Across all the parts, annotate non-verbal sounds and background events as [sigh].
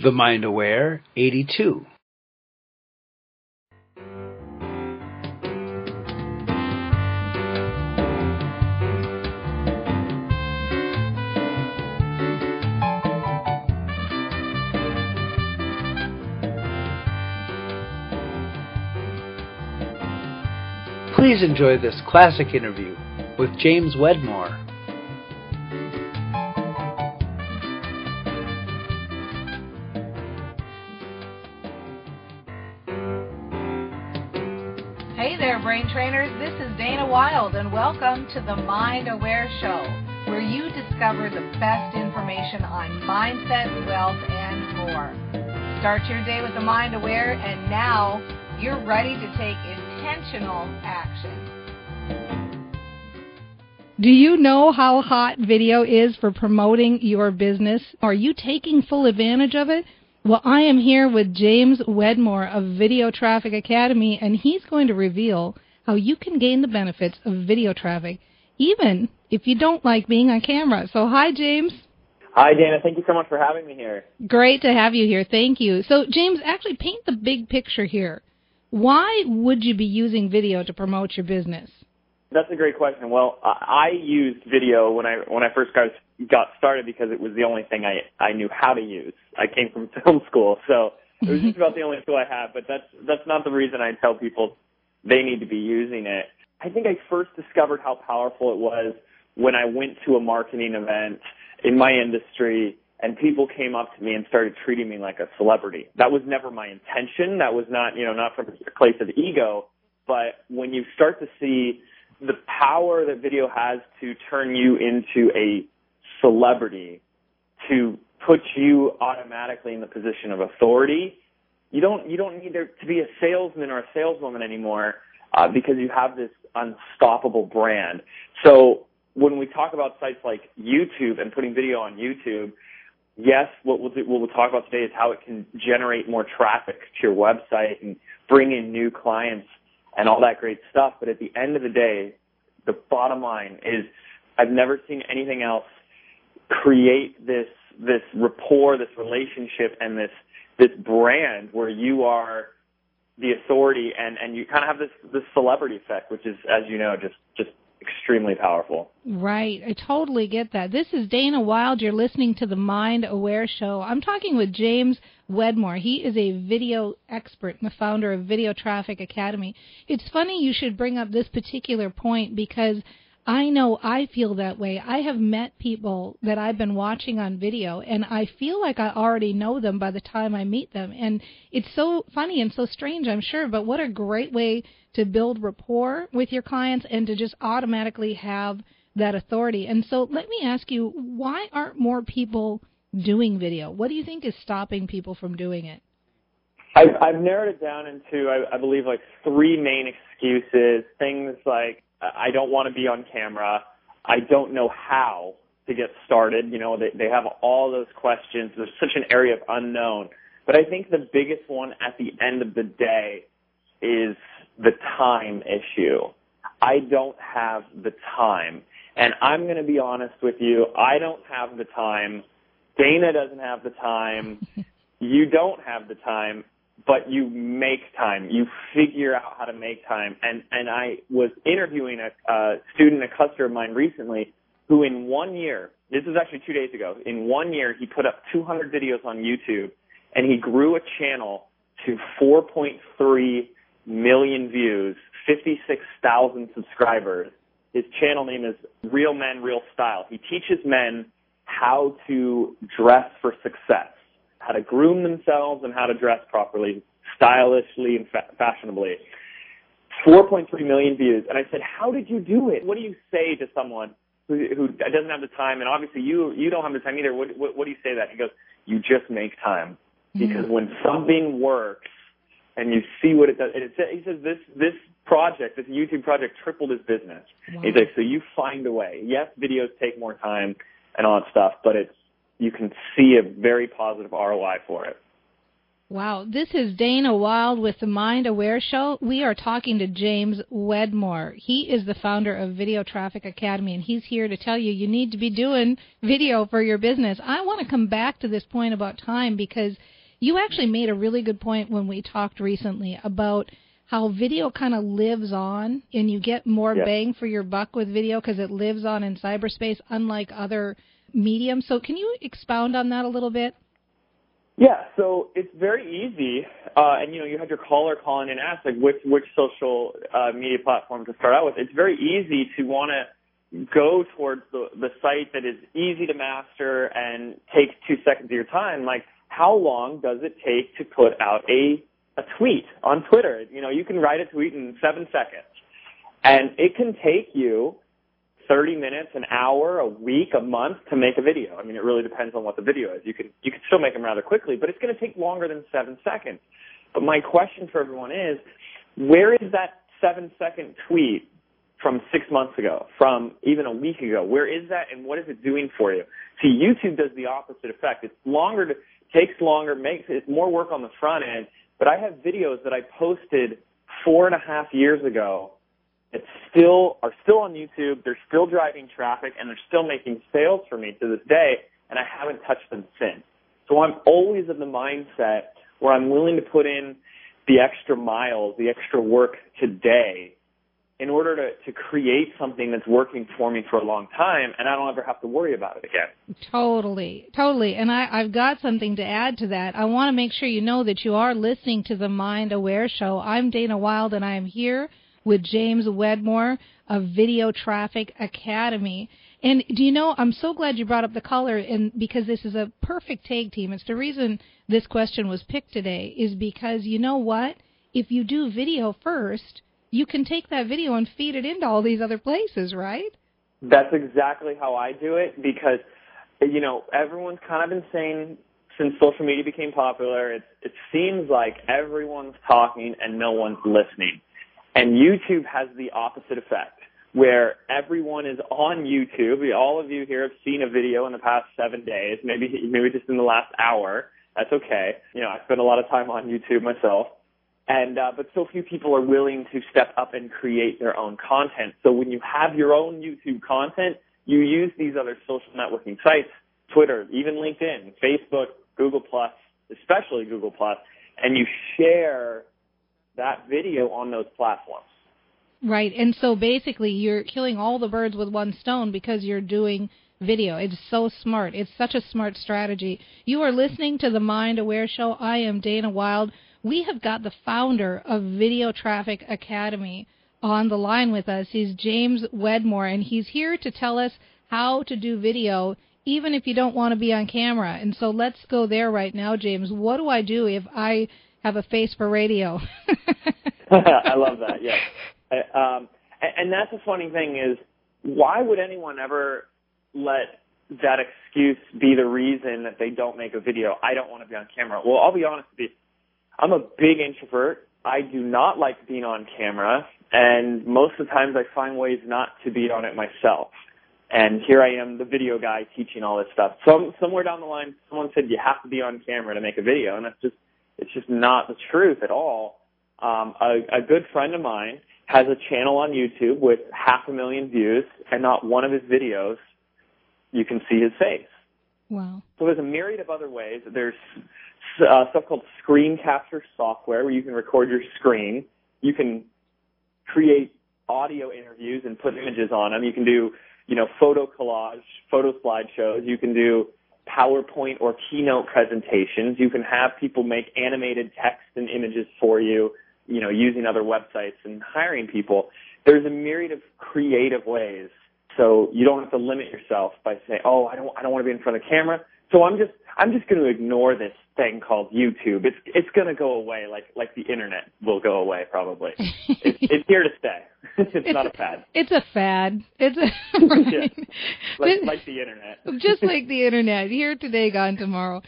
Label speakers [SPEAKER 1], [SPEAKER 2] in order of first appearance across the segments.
[SPEAKER 1] The Mind Aware 82. Please enjoy this classic interview with James Wedmore.
[SPEAKER 2] And welcome to the Mind Aware Show, where you discover the best information on mindset, wealth, and more. Start your day with the Mind Aware, and now you're ready to take intentional action.
[SPEAKER 3] Do you know how hot video is for promoting your business? Are you taking full advantage of it? Well, I am here with James Wedmore of Video Traffic Academy, and he's going to reveal how you can gain the benefits of video traffic, even if you don't like being on camera. So, hi, James.
[SPEAKER 4] Hi, Dana. Thank you so much for having me here.
[SPEAKER 3] Great to have you here. Thank you. So, James, actually paint the big picture here. Why would you be using video to promote your business?
[SPEAKER 4] That's a great question. Well, I used video when I when I first got got started because it was the only thing I I knew how to use. I came from [laughs] film school, so it was just about the only tool I had. But that's that's not the reason I tell people they need to be using it. I think I first discovered how powerful it was when I went to a marketing event in my industry and people came up to me and started treating me like a celebrity. That was never my intention. That was not, you know, not from a place of ego. But when you start to see the power that video has to turn you into a celebrity, to put you automatically in the position of authority, you don't you don't need to be a salesman or a saleswoman anymore uh, because you have this unstoppable brand. So when we talk about sites like YouTube and putting video on YouTube, yes, what we'll, do, what we'll talk about today is how it can generate more traffic to your website and bring in new clients and all that great stuff. But at the end of the day, the bottom line is I've never seen anything else create this this rapport, this relationship, and this this brand where you are the authority and and you kind of have this this celebrity effect, which is, as you know, just just extremely powerful.
[SPEAKER 3] Right. I totally get that. This is Dana Wilde. You're listening to the Mind Aware Show. I'm talking with James Wedmore. He is a video expert and the founder of Video Traffic Academy. It's funny you should bring up this particular point because I know I feel that way. I have met people that I've been watching on video and I feel like I already know them by the time I meet them. And it's so funny and so strange, I'm sure, but what a great way to build rapport with your clients and to just automatically have that authority. And so let me ask you, why aren't more people doing video? What do you think is stopping people from doing it?
[SPEAKER 4] I've, I've narrowed it down into, I, I believe, like three main excuses. Things like I don't want to be on camera. I don't know how to get started. You know, they, they have all those questions. There's such an area of unknown. But I think the biggest one at the end of the day is the time issue. I don't have the time. And I'm going to be honest with you, I don't have the time. Dana doesn't have the time. [laughs] you don't have the time but you make time. You figure out how to make time. And and I was interviewing a, a student, a customer of mine recently, who in one year, this was actually two days ago, in one year he put up 200 videos on YouTube, and he grew a channel to 4.3 million views, 56,000 subscribers. His channel name is Real Men, Real Style. He teaches men how to dress for success how to groom themselves and how to dress properly, stylishly and fa- fashionably. 4.3 million views. And I said, how did you do it? What do you say to someone who, who doesn't have the time? And obviously you, you don't have the time either. What, what, what do you say to that? He goes, you just make time
[SPEAKER 3] Mm-hmm.
[SPEAKER 4] because when something works and you see what it does, and it, he says this this project, this YouTube project, tripled his business.
[SPEAKER 3] Wow.
[SPEAKER 4] He's like, so you find a way. Yes, videos take more time and all that stuff, but it's you can see a very positive ROI for it.
[SPEAKER 3] Wow, this is Dana Wilde with the Mind Aware Show. We are talking to James Wedmore. He is the founder of Video Traffic Academy, and he's here to tell you you need to be doing video for your business. I want to come back to this point about time because you actually made a really good point when we talked recently about how video kind of lives on and you get more bang for your buck with video because it lives on in cyberspace unlike other mediums. So can you expound on that a little bit?
[SPEAKER 4] Yeah, so it's very easy, uh, and you know, you had your caller call in and ask like which which social uh, media platform to start out with. It's very easy to want to go towards the the site that is easy to master and takes two seconds of your time. Like, how long does it take to put out a a tweet on Twitter? You know, you can write a tweet in seven seconds, and it can take you 30 minutes, an hour, a week, a month to make a video. I mean, it really depends on what the video is. You can you can still make them rather quickly, but it's going to take longer than seven seconds. But my question for everyone is, where is that seven second tweet from six months ago, from even a week ago? Where is that, and what is it doing for you? See, YouTube does the opposite effect. It's longer, to, takes longer, makes it's more work on the front end. But I have videos that I posted four and a half years ago that still are still on YouTube. They're still driving traffic and they're still making sales for me to this day, and I haven't touched them since. So I'm always in the mindset where I'm willing to put in the extra miles, the extra work today in order to, to create something that's working for me for a long time and I don't ever have to worry about it again.
[SPEAKER 3] Totally, totally. And I, I've got something to add to that. I want to make sure you know that you are listening to the Mind Aware Show. I'm Dana Wilde, and I am here with James Wedmore of Video Traffic Academy. And do you know, I'm so glad you brought up the color, and because this is a perfect tag team. It's the reason this question was picked today, is because you know what? If you do video first, you can take that video and feed it into all these other places, right?
[SPEAKER 4] That's exactly how I do it because, you know, everyone's kind of been saying since social media became popular, it, it seems like everyone's talking and no one's listening. And YouTube has the opposite effect where everyone is on YouTube. All of you here have seen a video in the past seven days, maybe, maybe just in the last hour. That's okay. You know, I spend a lot of time on YouTube myself. And, uh, but so few people are willing to step up and create their own content. So when you have your own YouTube content, you use these other social networking sites, Twitter, even LinkedIn, Facebook, Google Plus, especially Google Plus, and you share that video on those platforms.
[SPEAKER 3] Right. And so basically you're killing all the birds with one stone because you're doing video. It's so smart. It's such a smart strategy. You are listening to the Mind Aware Show. I am Dana Wilde. We have got the founder of Video Traffic Academy on the line with us. He's James Wedmore, and he's here to tell us how to do video even if you don't want to be on camera. And so let's go there right now, James. What do I do if I have a face for radio? [laughs] [laughs]
[SPEAKER 4] I love that. Yes. Um, and, that's the funny thing is, why would anyone ever let that excuse be the reason that they don't make a video? I don't want to be on camera. Well, I'll be honest with you. I'm a big introvert. I do not like being on camera, and most of the times I find ways not to be on it myself. And here I am, the video guy, teaching all this stuff. Some somewhere down the line, someone said you have to be on camera to make a video, and that's just it's just not the truth at all. Um, a, a good friend of mine has a channel on YouTube with half a million views, and not one of his videos you can see his face.
[SPEAKER 3] wow.
[SPEAKER 4] So there's a myriad of other ways. There's uh, stuff called screen capture software where you can record your screen. You can create audio interviews and put images on them. You can do, you know, photo collage, photo slideshows. You can do PowerPoint or keynote presentations. You can have people make animated text and images for you, you know, using other websites and hiring people. There's a myriad of creative ways. So you don't have to limit yourself by saying, "Oh, I don't, I don't want to be in front of the camera." So I'm just I'm just going to ignore this thing called YouTube. It's it's going to go away like like the internet will go away probably. it's, [laughs] it's here to stay. [laughs] it's,
[SPEAKER 3] it's
[SPEAKER 4] not a fad.
[SPEAKER 3] It's a fad. It's a, [laughs]
[SPEAKER 4] right? yeah. like like the internet.
[SPEAKER 3] just like the internet. Here today, gone tomorrow.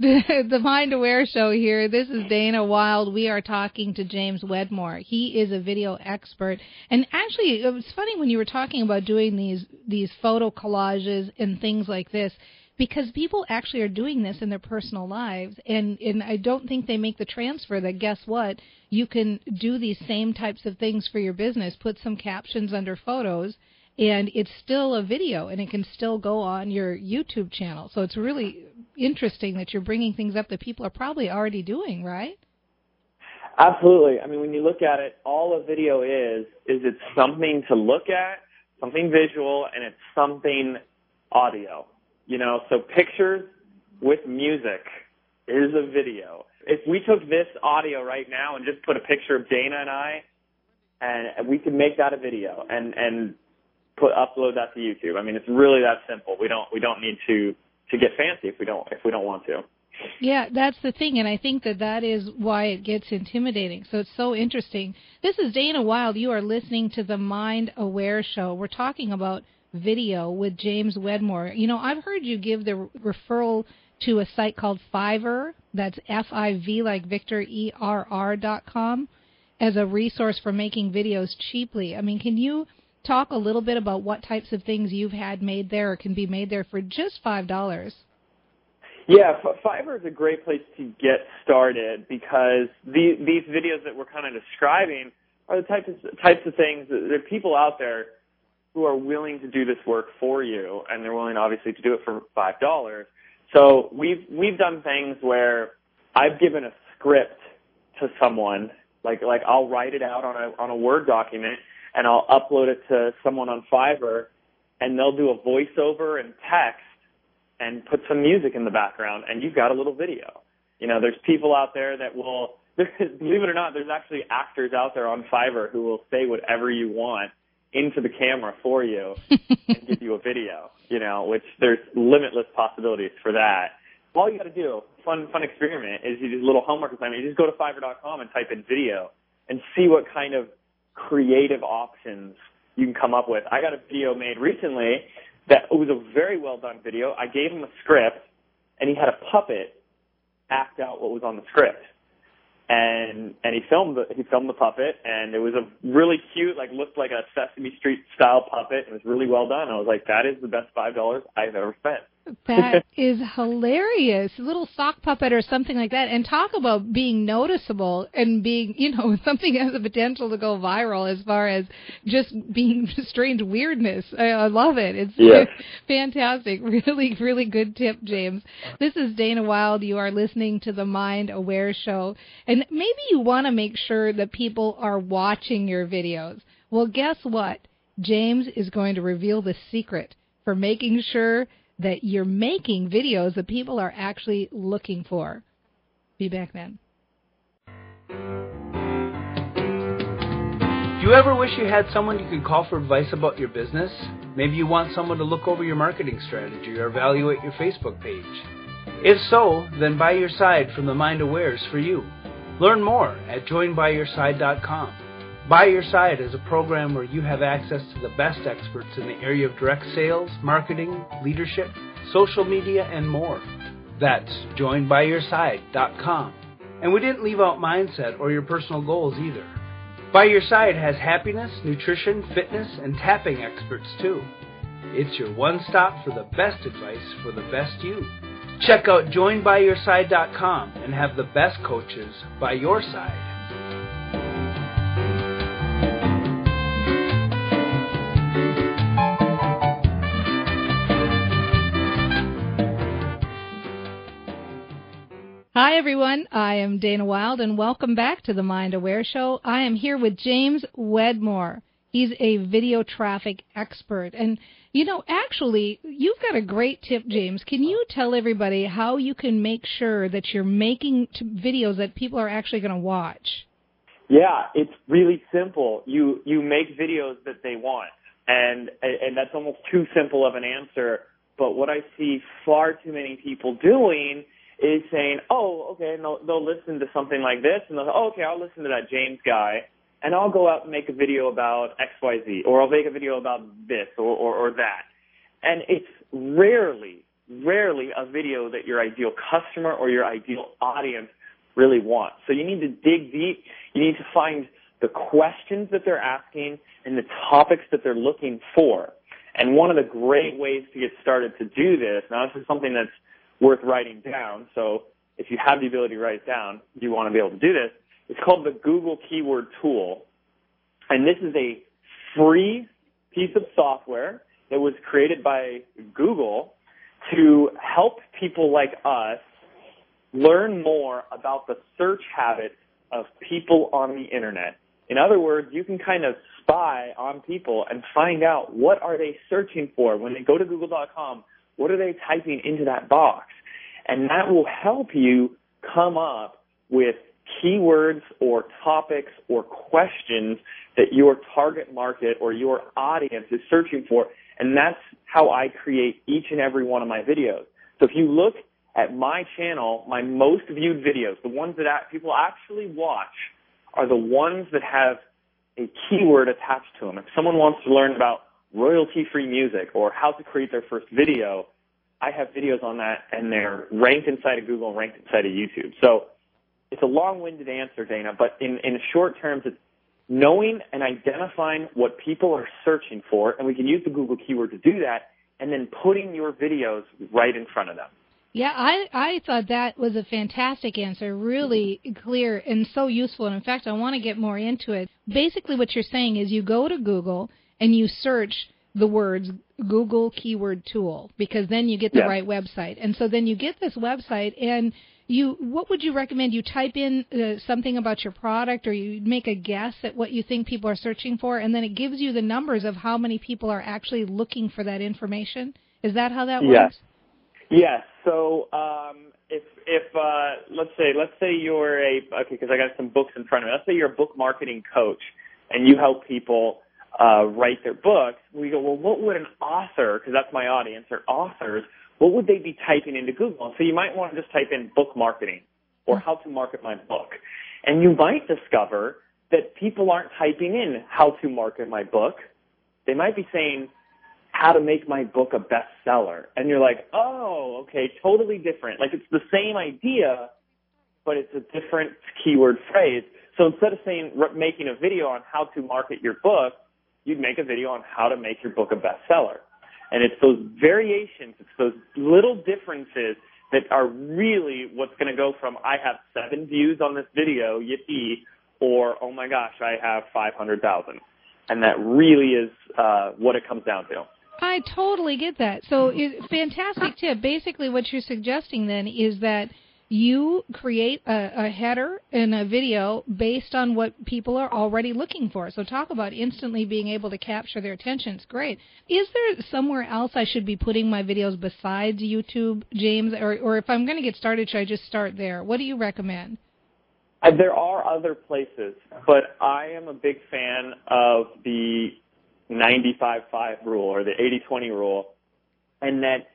[SPEAKER 3] The the Mind Aware show here. This is Dana Wilde. We are talking to James Wedmore. He is a video expert. And actually, it was funny when you were talking about doing these these photo collages and things like this because people actually are doing this in their personal lives and and I don't think they make the transfer that guess what you can do these same types of things for your business put some captions under photos and it's still a video and it can still go on your YouTube channel so it's really interesting that you're bringing things up that people are probably already doing right
[SPEAKER 4] Absolutely. I mean, when you look at it, all a video is, is it's something to look at, something visual, and it's something audio. You know, so pictures with music is a video. If we took this audio right now and just put a picture of Dana and I, and we could make that a video and and put upload that to YouTube. I mean, it's really that simple. We don't we don't need to to get fancy if we don't if we don't want to.
[SPEAKER 3] Yeah, that's the thing, and I think that that is why it gets intimidating. So it's so interesting. This is Dana Wilde. You are listening to the Mind Aware Show. We're talking about video with James Wedmore. You know, I've heard you give the referral to a site called Fiverr. That's F I V like Victor E R R dot com as a resource for making videos cheaply. I mean, can you talk a little bit about what types of things you've had made there or can be made there for just five dollars?
[SPEAKER 4] Yeah, Fiverr is a great place to get started because the, these videos that we're kind of describing are the types of, types of things that are people out there who are willing to do this work for you, and they're willing, obviously, to do it for five dollars. So we've we've done things where I've given a script to someone, like like I'll write it out on a on a Word document, and I'll upload it to someone on Fiverr, and they'll do a voiceover and text, and put some music in the background, and you've got a little video. You know, there's people out there that will, [laughs] believe it or not, there's actually actors out there on Fiverr who will say whatever you want into the camera for you [laughs] and give you a video, you know, which there's limitless possibilities for that. All you got to do, fun, fun experiment, is you do a little homework assignment. You just go to Fiverr.com and type in video and see what kind of creative options you can come up with. I got a video made recently that was a very well done video. I gave him a script and he had a puppet act out what was on the script and and he filmed the he filmed the puppet and it was a really cute like looked like a Sesame Street style puppet. It was really well done. I was like, that is the best five dollars I've ever spent.
[SPEAKER 3] That is hilarious. A little sock puppet or something like that. And talk about being noticeable and being, you know, [laughs] something has the potential to go viral as far as just being [laughs] strange weirdness. I, I love it. It's [laughs] fantastic. Really, really good tip, James. This is Dana Wilde. You are listening to the Mind Aware Show. And maybe you want to make sure that people are watching your videos. Well, guess what? James is going to reveal the secret for making sure that you're making videos that people are actually looking for. Be back then.
[SPEAKER 1] Do you ever wish you had someone you could call for advice about your business? Maybe you want someone to look over your marketing strategy or evaluate your Facebook page. If so, then By Your Side from the Mind Aware is for you. Learn more at joinbyyourside.com. By Your Side is a program where you have access to the best experts in the area of direct sales, marketing, leadership, social media, and more. That's joinbyyourside.com. And we didn't leave out mindset or your personal goals either. By Your Side has happiness, nutrition, fitness, and tapping experts too. It's your one stop for the best advice for the best you. Check out joinbyyourside.com and have the best coaches by your side.
[SPEAKER 3] Hi, everyone. I am Dana Wilde, and welcome back to the Mind Aware Show. I am here with James Wedmore. He's a video traffic expert. And, you know, actually, you've got a great tip, James. Can you tell everybody how you can make sure that you're making videos that people are actually going to watch?
[SPEAKER 4] Yeah, it's really simple. You you make videos that they want, and and that's almost too simple of an answer But what I see far too many people doing is saying, oh, okay, and they'll, they'll listen to something like this, and they'll, oh, okay, I'll listen to that James guy, and I'll go out and make a video about X, Y, Z, or I'll make a video about this or, or, or that. And it's rarely, rarely a video that your ideal customer or your ideal audience really wants. So you need to dig deep. You need to find the questions that they're asking and the topics that they're looking for. And one of the great ways to get started to do this, now this is something that's worth writing down, so if you have the ability to write it down, you want to be able to do this. It's called the Google Keyword Tool. And this is a free piece of software that was created by Google to help people like us learn more about the search habits of people on the internet. In other words, you can kind of spy on people and find out what are they searching for when they go to google.com, what are they typing into that box? And that will help you come up with keywords or topics or questions that your target market or your audience is searching for. And that's how I create each and every one of my videos. So if you look at my channel, my most viewed videos, the ones that people actually watch are the ones that have a keyword attached to them. If someone wants to learn about royalty-free music or how to create their first video, I have videos on that and they're ranked inside of Google and ranked inside of YouTube. So it's a long-winded answer, Dana, but in, in short terms, it's knowing and identifying what people are searching for, and we can use the Google keyword to do that, and then putting your videos right in front of them.
[SPEAKER 3] Yeah, I I thought that was a fantastic answer, really clear and so useful. And in fact, I want to get more into it. Basically, what you're saying is you go to Google and you search the words Google keyword tool because then you get the
[SPEAKER 4] yeah.
[SPEAKER 3] right website. And so then you get this website and you what would you recommend you type in uh, something about your product or you make a guess at what you think people are searching for and then it gives you the numbers of how many people are actually looking for that information is that how that
[SPEAKER 4] yes.
[SPEAKER 3] works
[SPEAKER 4] yes so um, if if uh, let's say let's say you're a okay because I got some books in front of me. Let's say you're a book marketing coach and you help people uh, write their books. We go well, what would an author because that's my audience or authors what would they be typing into Google? So you might want to just type in book marketing or how to market my book, and you might discover that people aren't typing in how to market my book. They might be saying how to make my book a bestseller. And you're like, oh, okay, totally different. Like it's the same idea, but it's a different keyword phrase. So instead of saying, making a video on how to market your book, you'd make a video on how to make your book a bestseller. And it's those variations, it's those little differences that are really what's going to go from I have seven views on this video, yippee, or oh my gosh, I have 500,000. And that really is uh, what it comes down to.
[SPEAKER 3] I totally get that. So, fantastic tip. Basically, what you're suggesting then is that you create a, a, header in a video based on what people are already looking for. So, talk about instantly being able to capture their attention. It's great. Is there somewhere else I should be putting my videos besides YouTube, James? Or, or if I'm going to get started, should I just start there? What do you recommend?
[SPEAKER 4] Uh, there are other places, but I am a big fan of the 95-5 rule or the 80-20 rule, and that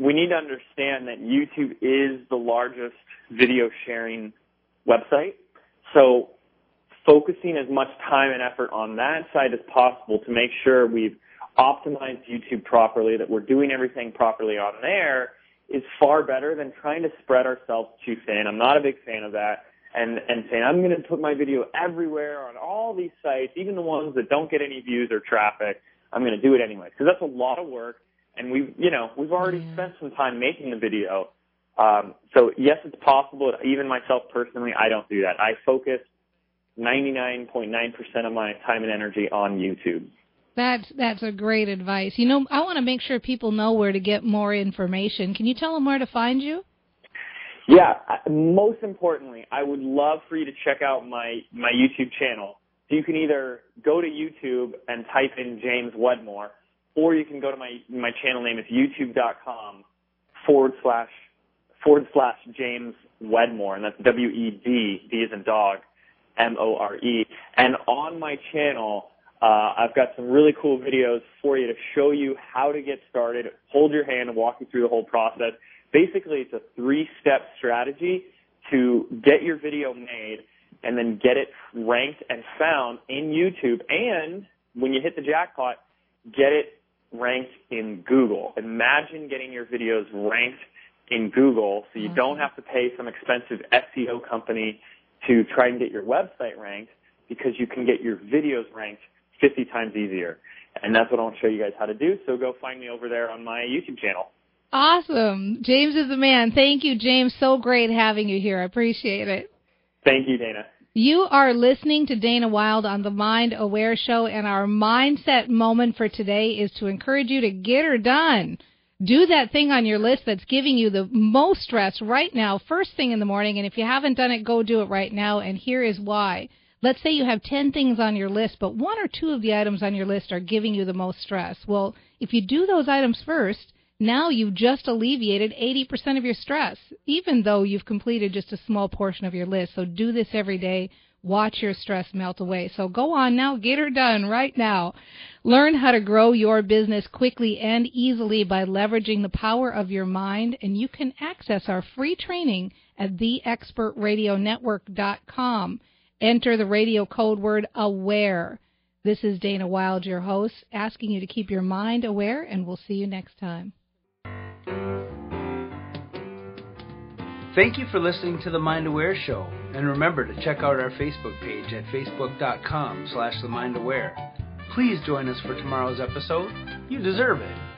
[SPEAKER 4] we need to understand that YouTube is the largest video sharing website. So focusing as much time and effort on that side as possible to make sure we've optimized YouTube properly, that we're doing everything properly on there is far better than trying to spread ourselves too thin. I'm not a big fan of that and and saying I'm going to put my video everywhere on all these sites, even the ones that don't get any views or traffic. I'm going to do it anyway because that's a lot of work, and we you know we've already yeah. spent some time making the video. Um, so yes, it's possible. Even myself personally, I don't do that. I focus 99.9% of my time and energy on YouTube.
[SPEAKER 3] That's that's a great advice. You know, I want to make sure people know where to get more information. Can you tell them where to find you?
[SPEAKER 4] Yeah, most importantly, I would love for you to check out my, my YouTube channel. So you can either go to YouTube and type in James Wedmore, or you can go to my, my channel name. It's youtube.com forward slash, forward slash James Wedmore, and that's W-E-D, D is in dog, M-O-R-E. And on my channel, Uh, I've got some really cool videos for you to show you how to get started, hold your hand and walk you through the whole process. Basically, it's a three-step strategy to get your video made and then get it ranked and found in YouTube. And when you hit the jackpot, get it ranked in Google. Imagine getting your videos ranked in Google so you mm-hmm. don't have to pay some expensive SEO company to try and get your website ranked because you can get your videos ranked 50 times easier. And that's what I want to show you guys how to do. So go find me over there on my YouTube channel.
[SPEAKER 3] Awesome. James is the man. Thank you, James. So great having you here. I appreciate it.
[SPEAKER 4] Thank you, Dana.
[SPEAKER 3] You are listening to Dana Wilde on the Mind Aware Show, and our mindset moment for today is to encourage you to get her done. Do that thing on your list that's giving you the most stress right now, first thing in the morning, and if you haven't done it, go do it right now, and here is why. Let's say you have 10 things on your list, but one or two of the items on your list are giving you the most stress. Well, if you do those items first, now you've just alleviated 80% of your stress, even though you've completed just a small portion of your list. So do this every day. Watch your stress melt away. So go on now, get her done right now. Learn how to grow your business quickly and easily by leveraging the power of your mind, and you can access our free training at theexpertradionetwork.com. Enter the radio code word AWARE. This is Dana Wilde, your host, asking you to keep your mind aware, and we'll see you next time.
[SPEAKER 1] Thank you for listening to the Mind Aware Show, and remember to check out our Facebook page at facebook.com slash the Mind Aware. Please join us for tomorrow's episode. You deserve it.